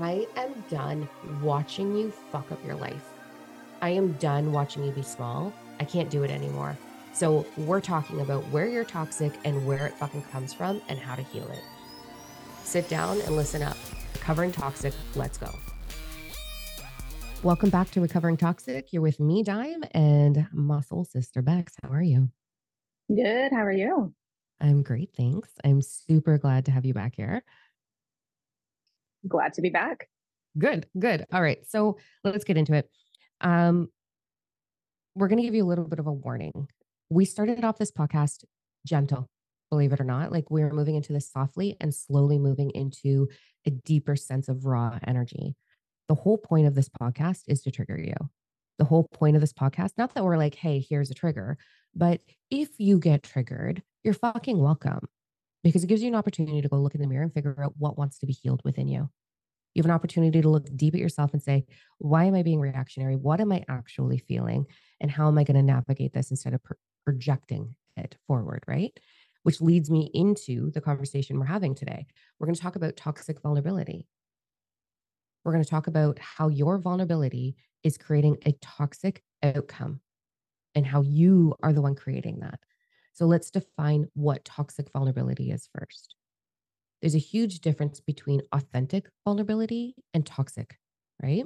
I am done watching you fuck up your life. I am done watching you be small. I can't do it anymore. So, we're talking about where you're toxic and where it fucking comes from and how to heal it. Sit down and listen up. Recovering Toxic, let's go. Welcome back to Recovering Toxic. You're with me, Dime, and my soul sister, Becks. How are you? Good. How are you? I'm great. Thanks. I'm super glad to have you back here. Glad to be back. Good, good. All right. So let's get into it. Um, we're going to give you a little bit of a warning. We started off this podcast gentle, believe it or not. Like we are moving into this softly and slowly moving into a deeper sense of raw energy. The whole point of this podcast is to trigger you. The whole point of this podcast, not that we're like, hey, here's a trigger, but if you get triggered, you're fucking welcome because it gives you an opportunity to go look in the mirror and figure out what wants to be healed within you. You have an opportunity to look deep at yourself and say, why am I being reactionary? What am I actually feeling? And how am I going to navigate this instead of pro- projecting it forward? Right. Which leads me into the conversation we're having today. We're going to talk about toxic vulnerability. We're going to talk about how your vulnerability is creating a toxic outcome and how you are the one creating that. So let's define what toxic vulnerability is first there's a huge difference between authentic vulnerability and toxic, right?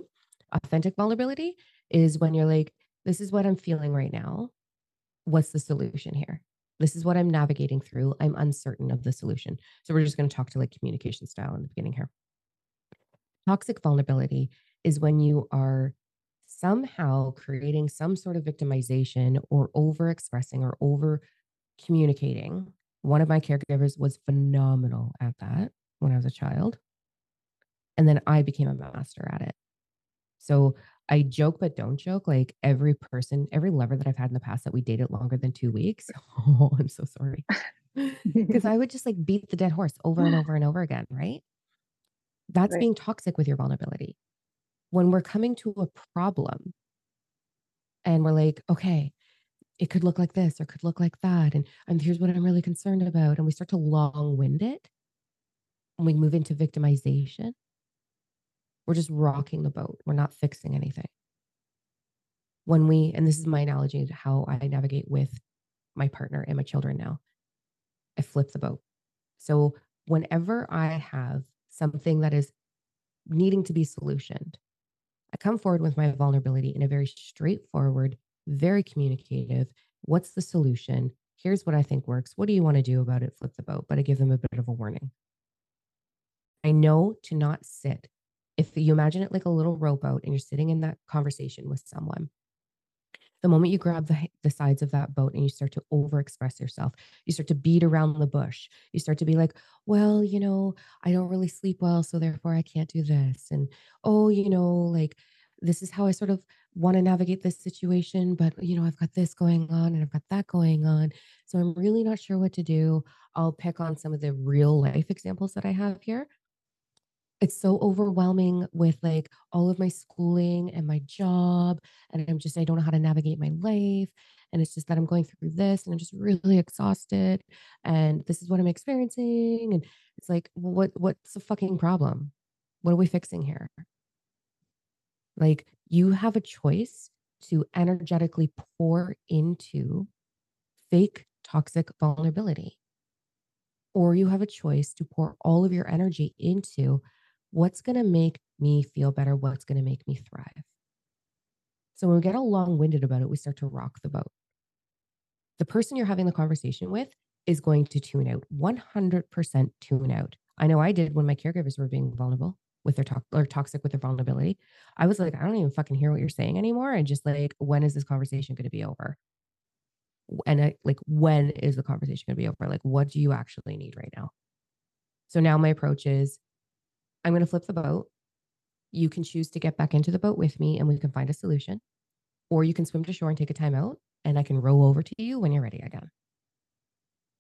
Authentic vulnerability is when you're like, this is what I'm feeling right now. What's the solution here? This is what I'm navigating through. I'm uncertain of the solution. So we're just going to talk to like communication style in the beginning here. Toxic vulnerability is when you are somehow creating some sort of victimization or over expressing or over communicating one of my caregivers was phenomenal at that when I was a child. And then I became a master at it. So I joke, but don't joke. Like every person, every lover that I've had in the past that we dated longer than two weeks. Oh, I'm so sorry. Because I would just like beat the dead horse over and over and over again. Right. That's right. being toxic with your vulnerability. When we're coming to a problem and we're like, okay, it could look like this or could look like that. And, and here's what I'm really concerned about. And we start to long wind it and we move into victimization. We're just rocking the boat. We're not fixing anything. When we, and this is my analogy to how I navigate with my partner and my children now, I flip the boat. So whenever I have something that is needing to be solutioned, I come forward with my vulnerability in a very straightforward, very communicative. What's the solution? Here's what I think works. What do you want to do about it? Flip the boat. But I give them a bit of a warning. I know to not sit. If you imagine it like a little rowboat and you're sitting in that conversation with someone, the moment you grab the, the sides of that boat and you start to overexpress yourself, you start to beat around the bush. You start to be like, well, you know, I don't really sleep well, so therefore I can't do this. And oh, you know, like this is how I sort of want to navigate this situation, but you know, I've got this going on and I've got that going on. So I'm really not sure what to do. I'll pick on some of the real life examples that I have here. It's so overwhelming with like all of my schooling and my job. And I'm just, I don't know how to navigate my life. And it's just that I'm going through this and I'm just really exhausted. And this is what I'm experiencing. And it's like, what what's the fucking problem? What are we fixing here? Like you have a choice to energetically pour into fake toxic vulnerability. Or you have a choice to pour all of your energy into what's going to make me feel better, what's going to make me thrive. So when we get all long winded about it, we start to rock the boat. The person you're having the conversation with is going to tune out, 100% tune out. I know I did when my caregivers were being vulnerable with their talk or toxic with their vulnerability. I was like, I don't even fucking hear what you're saying anymore. And just like, when is this conversation going to be over? And I, like, when is the conversation going to be over? Like, what do you actually need right now? So now my approach is I'm going to flip the boat. You can choose to get back into the boat with me and we can find a solution. Or you can swim to shore and take a time out and I can row over to you when you're ready again.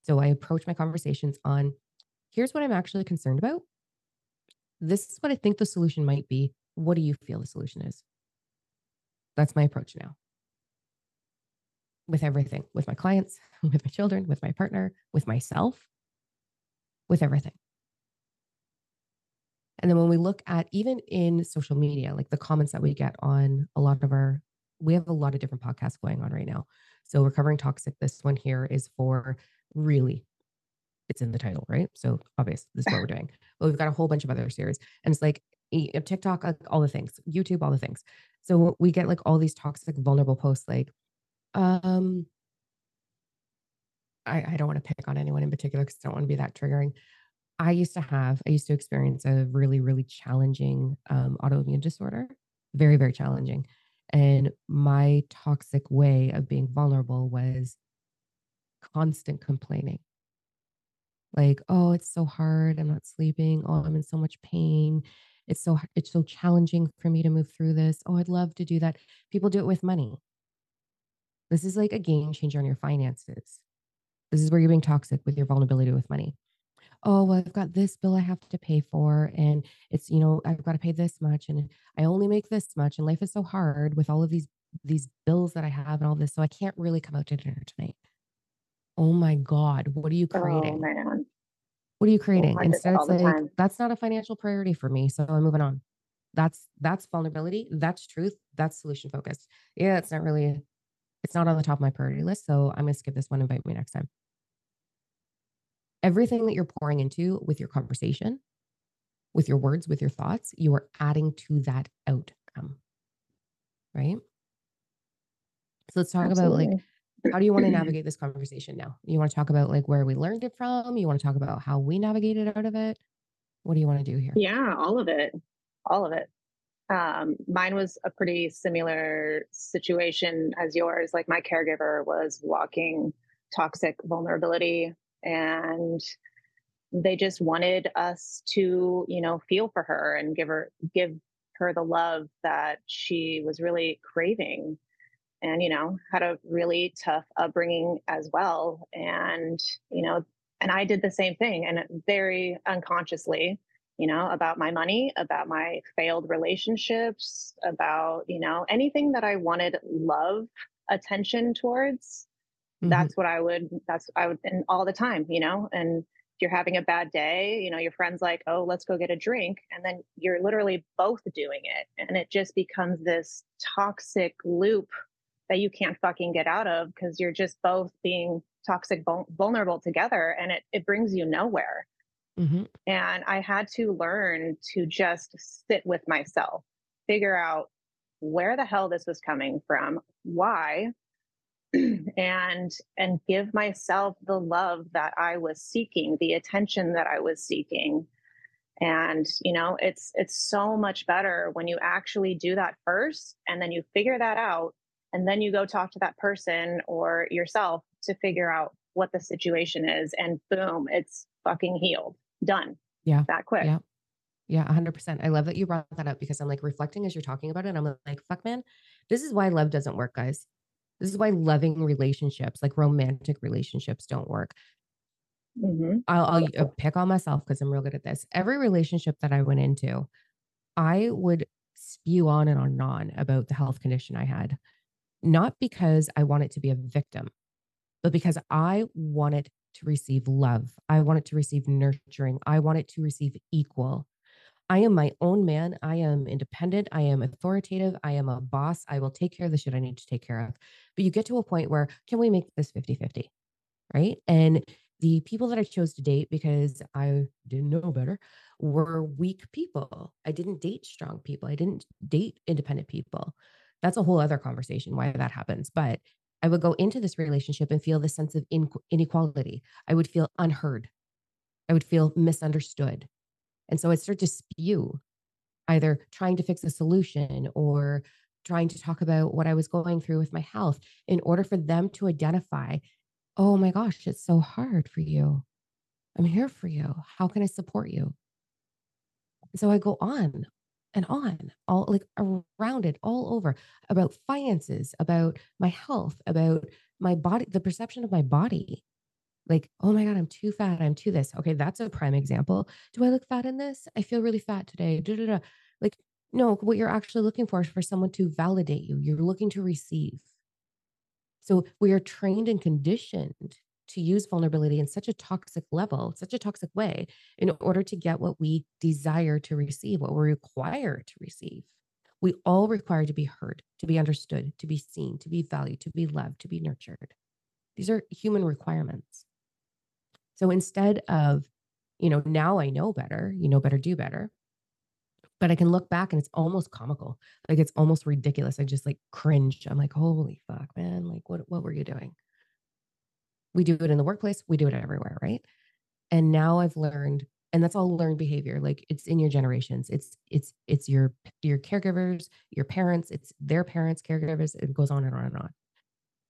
So I approach my conversations on here's what I'm actually concerned about this is what I think the solution might be. What do you feel the solution is? That's my approach now. With everything, with my clients, with my children, with my partner, with myself, with everything. And then when we look at even in social media, like the comments that we get on a lot of our, we have a lot of different podcasts going on right now. So recovering toxic, this one here is for really, it's in the title, right? So obvious, this is what we're doing. But we've got a whole bunch of other series, and it's like TikTok, all the things, YouTube, all the things. So we get like all these toxic, vulnerable posts, like, um, I, I don't want to pick on anyone in particular because I don't want to be that triggering. I used to have, I used to experience a really, really challenging um, autoimmune disorder, very, very challenging. And my toxic way of being vulnerable was constant complaining. Like, oh, it's so hard. I'm not sleeping. Oh, I'm in so much pain. It's so it's so challenging for me to move through this. Oh, I'd love to do that. People do it with money. This is like a game changer on your finances. This is where you're being toxic with your vulnerability with money. Oh, well, I've got this bill I have to pay for, and it's, you know, I've got to pay this much, and I only make this much, and life is so hard with all of these these bills that I have and all this, so I can't really come out to dinner tonight. Oh my God, what are you Oh creating? man. What are you Oh, creating? That Instead, it's like, time. that's not a financial priority for me, so I'm moving on. That's that's vulnerability, that's truth, that's solution focused. Yeah, it's not really it's not on the top of my priority list, so I'm gonna skip this one, invite me next time. Everything that you're pouring into with your conversation, with your words, with your thoughts, you are adding to that outcome, right? So let's talk about like Absolutely. How do you want to navigate this conversation now? You want to talk about like where we learned it from? You want to talk about how we navigated out of it? What do you want to do here? Yeah, all of it. All of it. Um, mine was a pretty similar situation as yours. Like my caregiver was walking toxic vulnerability and they just wanted us to, you know, feel for her and give her give her the love that she was really craving and you know had a really tough upbringing as well and you know and i did the same thing and very unconsciously you know about my money about my failed relationships about you know anything that i wanted love attention towards Mhm. that's what i would that's i would and all the time you know and if you're having a bad day you know your friend's like oh let's go get a drink and then you're literally both doing it and it just becomes this toxic loop that you can't fucking get out of because you're just both being toxic vulnerable together and it, it brings you nowhere Mhm. and i had to learn to just sit with myself figure out where the hell this was coming from why and and give myself the love that i was seeking the attention that i was seeking and you know it's it's so much better when you actually do that first and then you figure that out and then you go talk to that person or yourself to figure out what the situation is and boom it's fucking healed done Yeah. that quick Yeah. Yeah, 100%. I love that you brought that up because I'm like reflecting as you're talking about it. I'm like, fuck, man, this is why love doesn't work, guys. This is why loving relationships, like romantic relationships, don't work. hmm I'll, I'll pick on myself because I'm real good at this. Every relationship that I went into, I would spew on and on and on about the health condition I had, not because I want it to be a victim, but because I want it to receive love. I want it to receive nurturing. I want it to receive equal. I am my own man. I am independent. I am authoritative. I am a boss. I will take care of the shit I need to take care of. But you get to a point where, can we make this 50 50? Right. And the people that I chose to date because I didn't know better were weak people. I didn't date strong people. I didn't date independent people. That's a whole other conversation why that happens. But I would go into this relationship and feel this sense of in- inequality. I would feel unheard. I would feel misunderstood. And so I'd start to spew, either trying to fix a solution or trying to talk about what I was going through with my health in order for them to identify, oh my gosh, it's so hard for you. I'm here for you. How can I support you? So I go on and on, all like around it, all over about finances, about my health, about my body, the perception of my body. Like, oh my God, I'm too fat. I'm too this. Okay, that's a prime example. Do I look fat in this? I feel really fat today. Da, da, da. Like, no, what you're actually looking for is for someone to validate you. You're looking to receive. So we are trained and conditioned to use vulnerability in such a toxic level, such a toxic way, in order to get what we desire to receive, what we require to receive. We all require to be heard, to be understood, to be seen, to be valued, to be loved, to be nurtured. These are human requirements. So instead of, you know, now I know better, you know better, do better. But I can look back and it's almost comical. Like it's almost ridiculous. I just like cringe. I'm like, holy fuck, man. Like, what, what were you doing? We do it in the workplace, we do it everywhere, right? And now I've learned and that's all learned behavior like it's in your generations it's it's it's your your caregivers your parents it's their parents caregivers it goes on and on and on.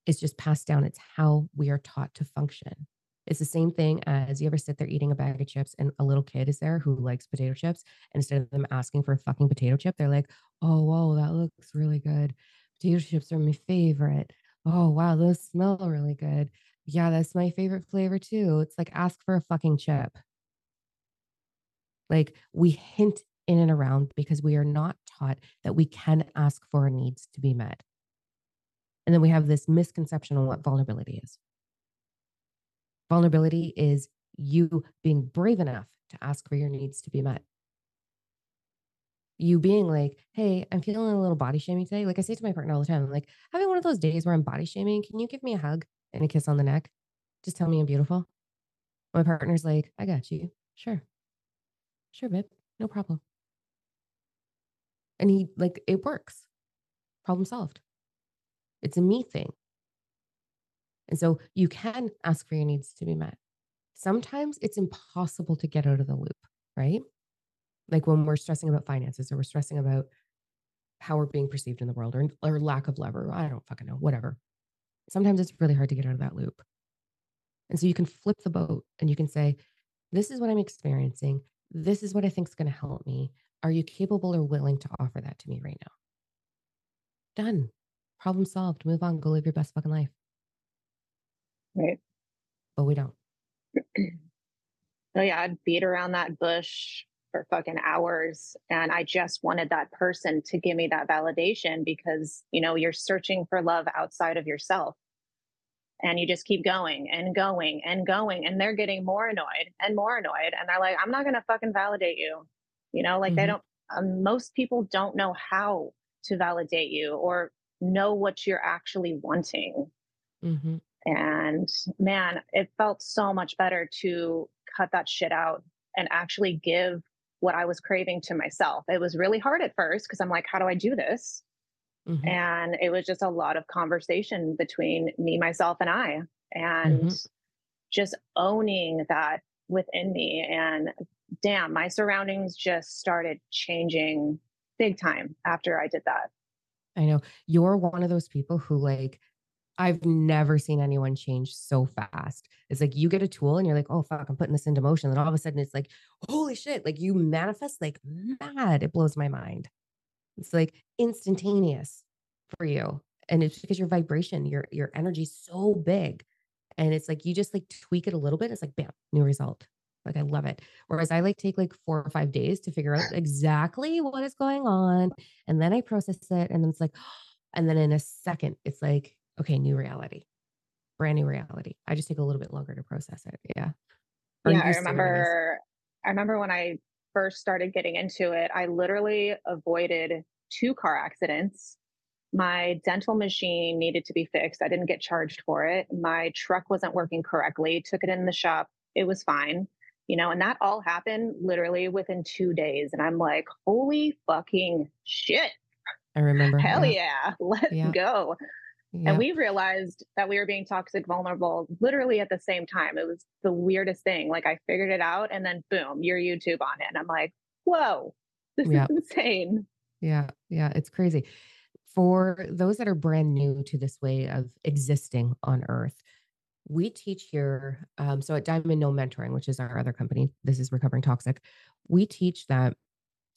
It's just passed down it's how we are taught to function. It's the same thing as you ever sit there eating a bag of chips and a little kid is there who likes potato chips and instead of them asking for a fucking potato chip they're like oh whoa that looks really good. Potato chips are my favorite. Oh wow those smell really good yeah that's my favorite flavor too it's like ask for a fucking chip like we hint in and around because we are not taught that we can ask for our needs to be met. And then we have this misconception on what vulnerability is. Vulnerability is you being brave enough to ask for your needs to be met. You being like, hey, I'm feeling a little body shaming today. Like I say to my partner all the time, I'm like, having one of those days where I'm body shaming, can you give me a hug and a kiss on the neck? Just tell me I'm beautiful. My partner's like, I got you. Sure. Sure, babe. No problem. And he, like, it works. Problem solved. It's a me thing. And so you can ask for your needs to be met. Sometimes it's impossible to get out of the loop, right? Like when we're stressing about finances or we're stressing about how we're being perceived in the world or, or lack of love, or I don't fucking know, whatever. Sometimes it's really hard to get out of that loop. And so you can flip the boat and you can say, This is what I'm experiencing this is what I think is going to help me. Are you capable or willing to offer that to me right now? Done. Problem solved. Move on. Go live your best fucking life. Right. But we don't. oh, yeah. I'd beat around that bush for fucking hours. And I just wanted that person to give me that validation because, you know, you're searching for love outside of yourself and you just keep going and going and going and they're getting more annoyed and more annoyed and they're like i'm not going to fucking validate you you know like mm-hmm. they don't um, most people don't know how to validate you or know what you're actually wanting mm-hmm. and man it felt so much better to cut that shit out and actually give what i was craving to myself it was really hard at first because i'm like how do i do this Mm-hmm. And it was just a lot of conversation between me, myself, and I, and mm-hmm. just owning that within me. And damn, my surroundings just started changing big time after I did that. I know you're one of those people who, like, I've never seen anyone change so fast. It's like you get a tool and you're like, oh, fuck, I'm putting this into motion. And all of a sudden it's like, holy shit, like you manifest like mad. It blows my mind. It's like instantaneous for you. And it's because your vibration, your your energy's so big. And it's like you just like tweak it a little bit. It's like bam, new result. Like I love it. Whereas I like take like four or five days to figure out exactly what is going on. And then I process it. And then it's like, and then in a second, it's like, okay, new reality, brand new reality. I just take a little bit longer to process it. Yeah. yeah. I remember, I remember when I first started getting into it, I literally avoided two car accidents. My dental machine needed to be fixed. I didn't get charged for it. My truck wasn't working correctly. Took it in the shop. It was fine. You know, and that all happened literally within two days. And I'm like, holy fucking shit. I remember. Hell yeah. yeah. Let's yeah. go. And we realized that we were being toxic vulnerable literally at the same time. It was the weirdest thing. Like I figured it out and then boom, your YouTube on it. And I'm like, whoa, this is insane. Yeah. Yeah. It's crazy. For those that are brand new to this way of existing on earth, we teach here. Um, so at DiamondNo Mentoring, which is our other company, this is Recovering Toxic, we teach that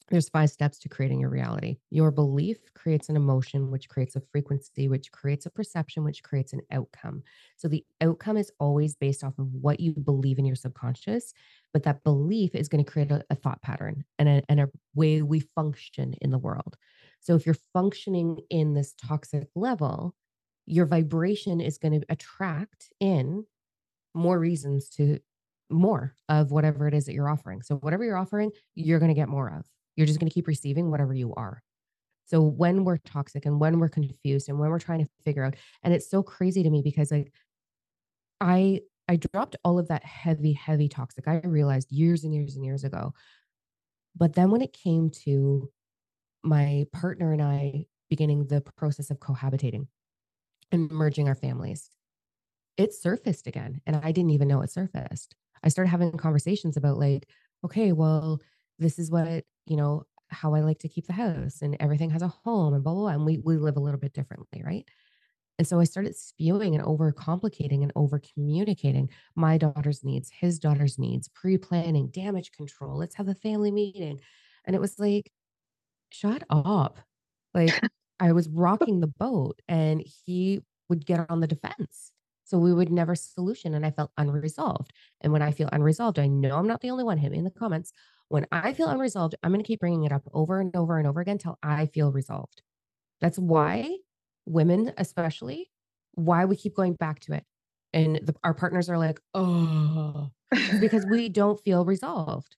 there's five steps to creating your reality. Your belief creates an emotion, which creates a frequency, which creates a perception, which creates an outcome. So the outcome is always based off of what you believe in your subconscious, but that belief is going to create a, a thought pattern and a, and a way we function in the world. So if you're functioning in this toxic level, your vibration is going to attract in more reasons to more of whatever it is that you're offering. So whatever you're offering, you're going to get more of. You're just going to keep receiving whatever you are. So when we're toxic and when we're confused and when we're trying to figure out, and it's so crazy to me because like I I dropped all of that heavy, heavy toxic. I realized years and years and years ago. But then when it came to my partner and I beginning the process of cohabitating and merging our families, it surfaced again. And I didn't even know it surfaced. I started having conversations about, like, okay, well, this is what, you know, how I like to keep the house and everything has a home and blah, blah, blah. And we, we live a little bit differently, right? And so I started spewing and over complicating and over communicating my daughter's needs, his daughter's needs, pre planning, damage control. Let's have a family meeting. And it was like, shut up. Like I was rocking the boat and he would get on the defense. So we would never solution. And I felt unresolved. And when I feel unresolved, I know I'm not the only one. Hit me in the comments. When I feel unresolved, I'm going to keep bringing it up over and over and over again until I feel resolved. That's why women, especially, why we keep going back to it. And the, our partners are like, oh, because we don't feel resolved.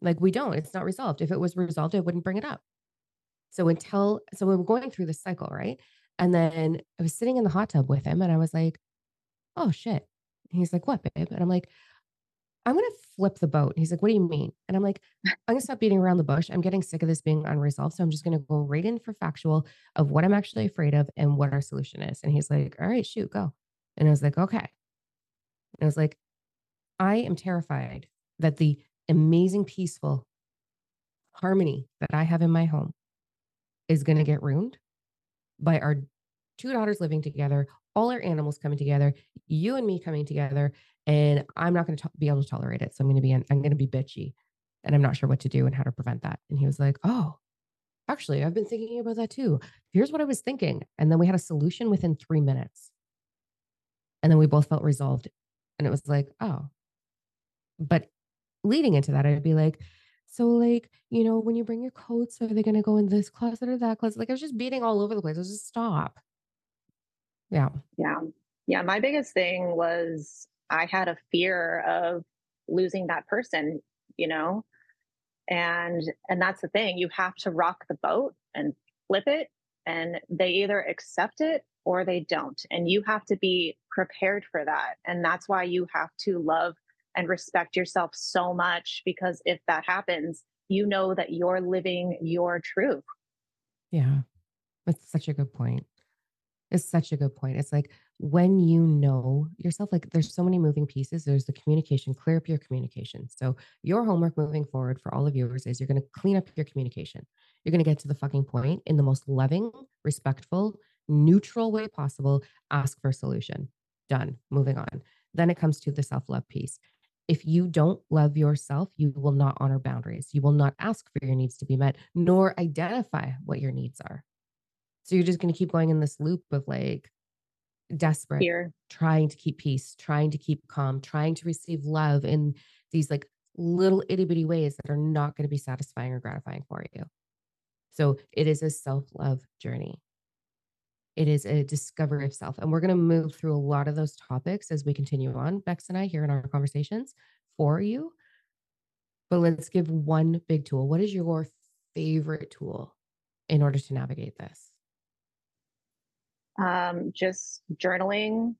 Like we don't, it's not resolved. If it was resolved, I wouldn't bring it up. So until, so we were going through this cycle, right? And then I was sitting in the hot tub with him and I was like, oh shit. he's like, what, babe? And I'm like, I'm going to flip the boat. He's like, what do you mean? And I'm like, I'm going to stop beating around the bush. I'm getting sick of this being unresolved. So I'm just going to go right in for factual of what I'm actually afraid of and what our solution is. And he's like, all right, shoot, go. And I was like, okay. And I was like, I am terrified that the amazing, peaceful harmony that I have in my home is going to get ruined by our two daughters living together, all our animals coming together, you and me coming together, and I'm not going to be able to tolerate it. So I'm going to be, I'm going to be bitchy and I'm not sure what to do and how to prevent that. And he was like, Oh, actually, I've been thinking about that too. Here's what I was thinking. And then we had a solution within three minutes. And then we both felt resolved. And it was like, Oh, but leading into that, I'd be like, so like, you know, when you bring your coats, are they going to go in this closet or that closet? Like I was just beating all over the place. I was just stop. Yeah. Yeah. Yeah. My biggest thing was I had a fear of losing that person, you know? And and that's the thing. You have to rock the boat and flip it and they either accept it or they don't. And you have to be prepared for that. And that's why you have to love and respect yourself so much because if that happens, you know that you're living your truth. Yeah. That's such a good point. It's such a good point. It's like when you know yourself, like there's so many moving pieces. There's the communication, clear up your communication. So, your homework moving forward for all of yours is you're going to clean up your communication. You're going to get to the fucking point in the most loving, respectful, neutral way possible. Ask for a solution. Done. Moving on. Then it comes to the self love piece. If you don't love yourself, you will not honor boundaries. You will not ask for your needs to be met, nor identify what your needs are. So you're just going to keep going in this loop of like, desperate, Fear. trying to keep peace, trying to keep calm, trying to receive love in these like little itty bitty ways that are not going to be satisfying or gratifying for you. So it is a self love journey. It is a discovery of self. And we're going to move through a lot of those topics as we continue on, Becks and I, here in our conversations for you. But let's give one big tool. What is your favorite tool in order to navigate this? Um, just journaling,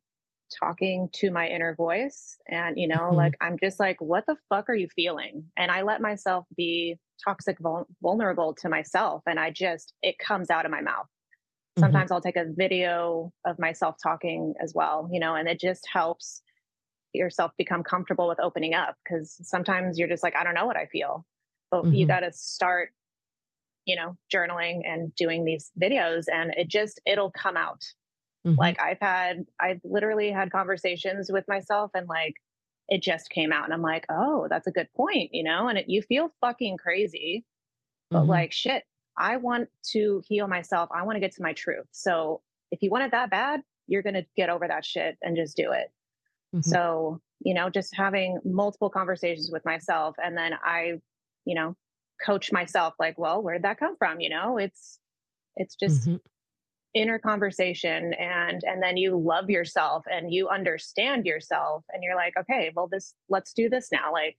talking to my inner voice. And, you know, mm-hmm. like I'm just like, what the fuck are you feeling? And I let myself be toxic, vul- vulnerable to myself. And I just, it comes out of my mouth. Mm-hmm. Sometimes mm-hmm. I'll take a video of myself talking as well, you know, and it just helps yourself become comfortable with opening up because sometimes you're just like, I don't know what I feel. But mm-hmm. you got to start you know, journaling and doing these videos and it just, it'll come out. Mm-hmm. Like I've had, I've literally had conversations with myself and like, it just came out and I'm like, oh, that's a good point, you know, and it, you feel fucking crazy, but mm-hmm. like, shit, I want to heal myself. I want to get to my truth. So if you want it that bad, you're going to get over that shit and just do it. Mm-hmm. So, you know, just having multiple conversations with myself. And then I, you know, coach myself like well where'd that come from? You know it's it's just mm-hmm. inner conversation and and then you love yourself and you understand yourself and you're like okay well this let's do this now like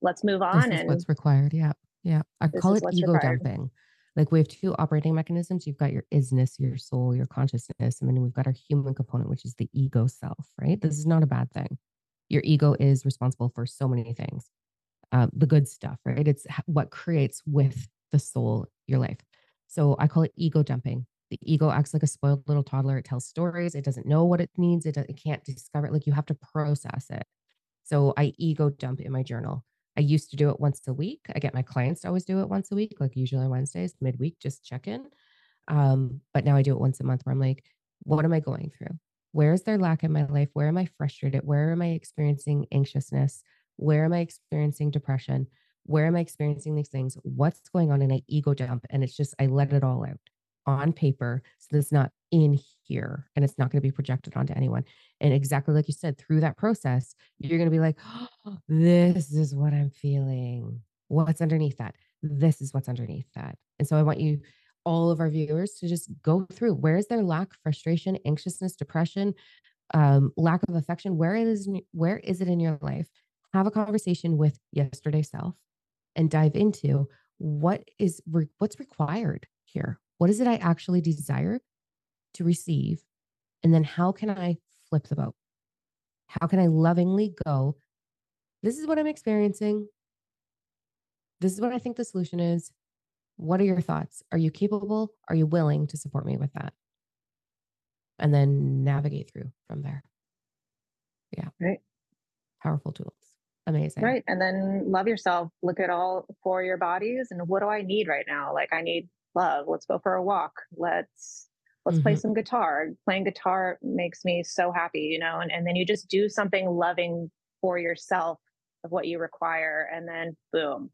let's move on this and what's required. Yeah yeah. I call it ego required. dumping. Like we have two operating mechanisms. You've got your isness your soul your consciousness and then we've got our human component which is the ego self right? This is not a bad thing. Your ego is responsible for so many things uh, the good stuff right it's what creates with the soul your life so i call it ego dumping the ego acts like a spoiled little toddler. It tells stories. It doesn't know what it needs. It, it can't discover it. Like you have to process it. So I ego dump in my journal. I used to do it once a week. I get my clients to always do it once a week, like usually on Wednesdays, midweek, just check in. Um, but now I do it once a month where I'm like, what am I going through? Where is there lack in my life? Where am I frustrated? Where am I experiencing anxiousness? Where am I experiencing depression? Where am I experiencing these things? What's going on? And I ego dump and it's just, I let it all out on paper so that it's not in here and it's not going to be projected onto anyone. And exactly like you said, through that process, you're going to be like, oh, this is what I'm feeling. What's underneath that? This is what's underneath that. And so I want you, all of our viewers, to just go through where is there lack, frustration, anxiousness, depression, um, lack of affection? Where is where is it in your life? Have a conversation with yesterday self and dive into what is re- what's required here what is it I actually desire to receive? And then how can I flip the boat? How can I lovingly go? This is what I'm experiencing. This is what I think the solution is. What are your thoughts? Are you capable? Are you willing to support me with that? And then navigate through from there. Yeah. Right. Powerful tools. Amazing. Right. And then love yourself. Look at all for your bodies and what do I need right now? Like I need love let's go for a walk let's let's mm-hmm. play some guitar playing guitar makes me so happy you know and, and then you just do something loving for yourself of what you require and then boom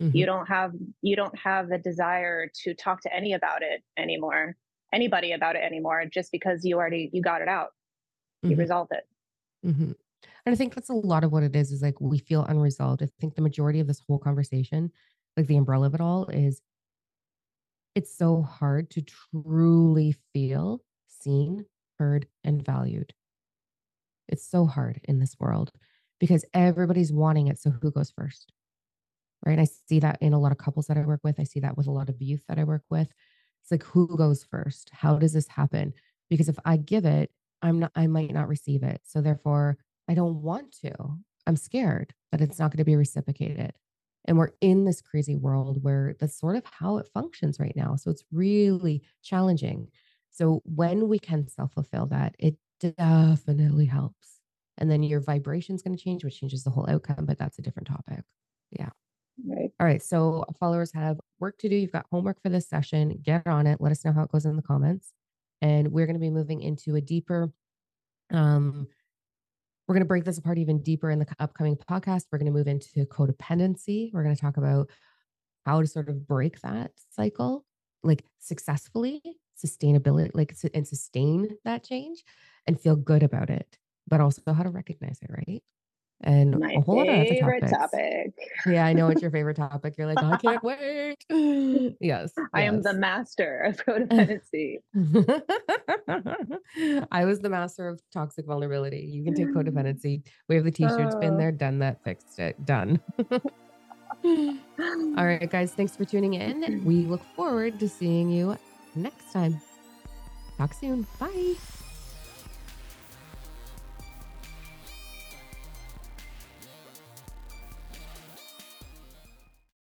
mm-hmm. you don't have you don't have the desire to talk to any about it anymore anybody about it anymore just because you already you got it out you mm-hmm. resolved it mm-hmm. And i think that's a lot of what it is is like we feel unresolved i think the majority of this whole conversation like the umbrella of it all is it's so hard to truly feel seen, heard, and valued. It's so hard in this world because everybody's wanting it. So who goes first? Right. And I see that in a lot of couples that I work with. I see that with a lot of youth that I work with. It's like, who goes first? How does this happen? Because if I give it, I'm not, I might not receive it. So therefore, I don't want to. I'm scared but it's not going to be reciprocated. And we're in this crazy world where that's sort of how it functions right now. So it's really challenging. So when we can self fulfill that, it definitely helps. And then your vibration is going to change, which changes the whole outcome, but that's a different topic. Yeah. Right. All right. So followers have work to do. You've got homework for this session. Get on it. Let us know how it goes in the comments. And we're going to be moving into a deeper um, we're going to break this apart even deeper in the upcoming podcast. We're going to move into codependency. We're going to talk about how to sort of break that cycle, like successfully, sustainability, like and sustain that change and feel good about it, but also how to recognize it, right? And my a whole favorite topic. Yeah, I know it's your favorite topic. You're like, I can't wait. yes, I yes. am the master of codependency. I was the master of toxic vulnerability. You can take codependency. We have the t-shirts, oh. been there, done that, fixed it, done. All right, guys, thanks for tuning in. We look forward to seeing you next time. Talk soon. Bye.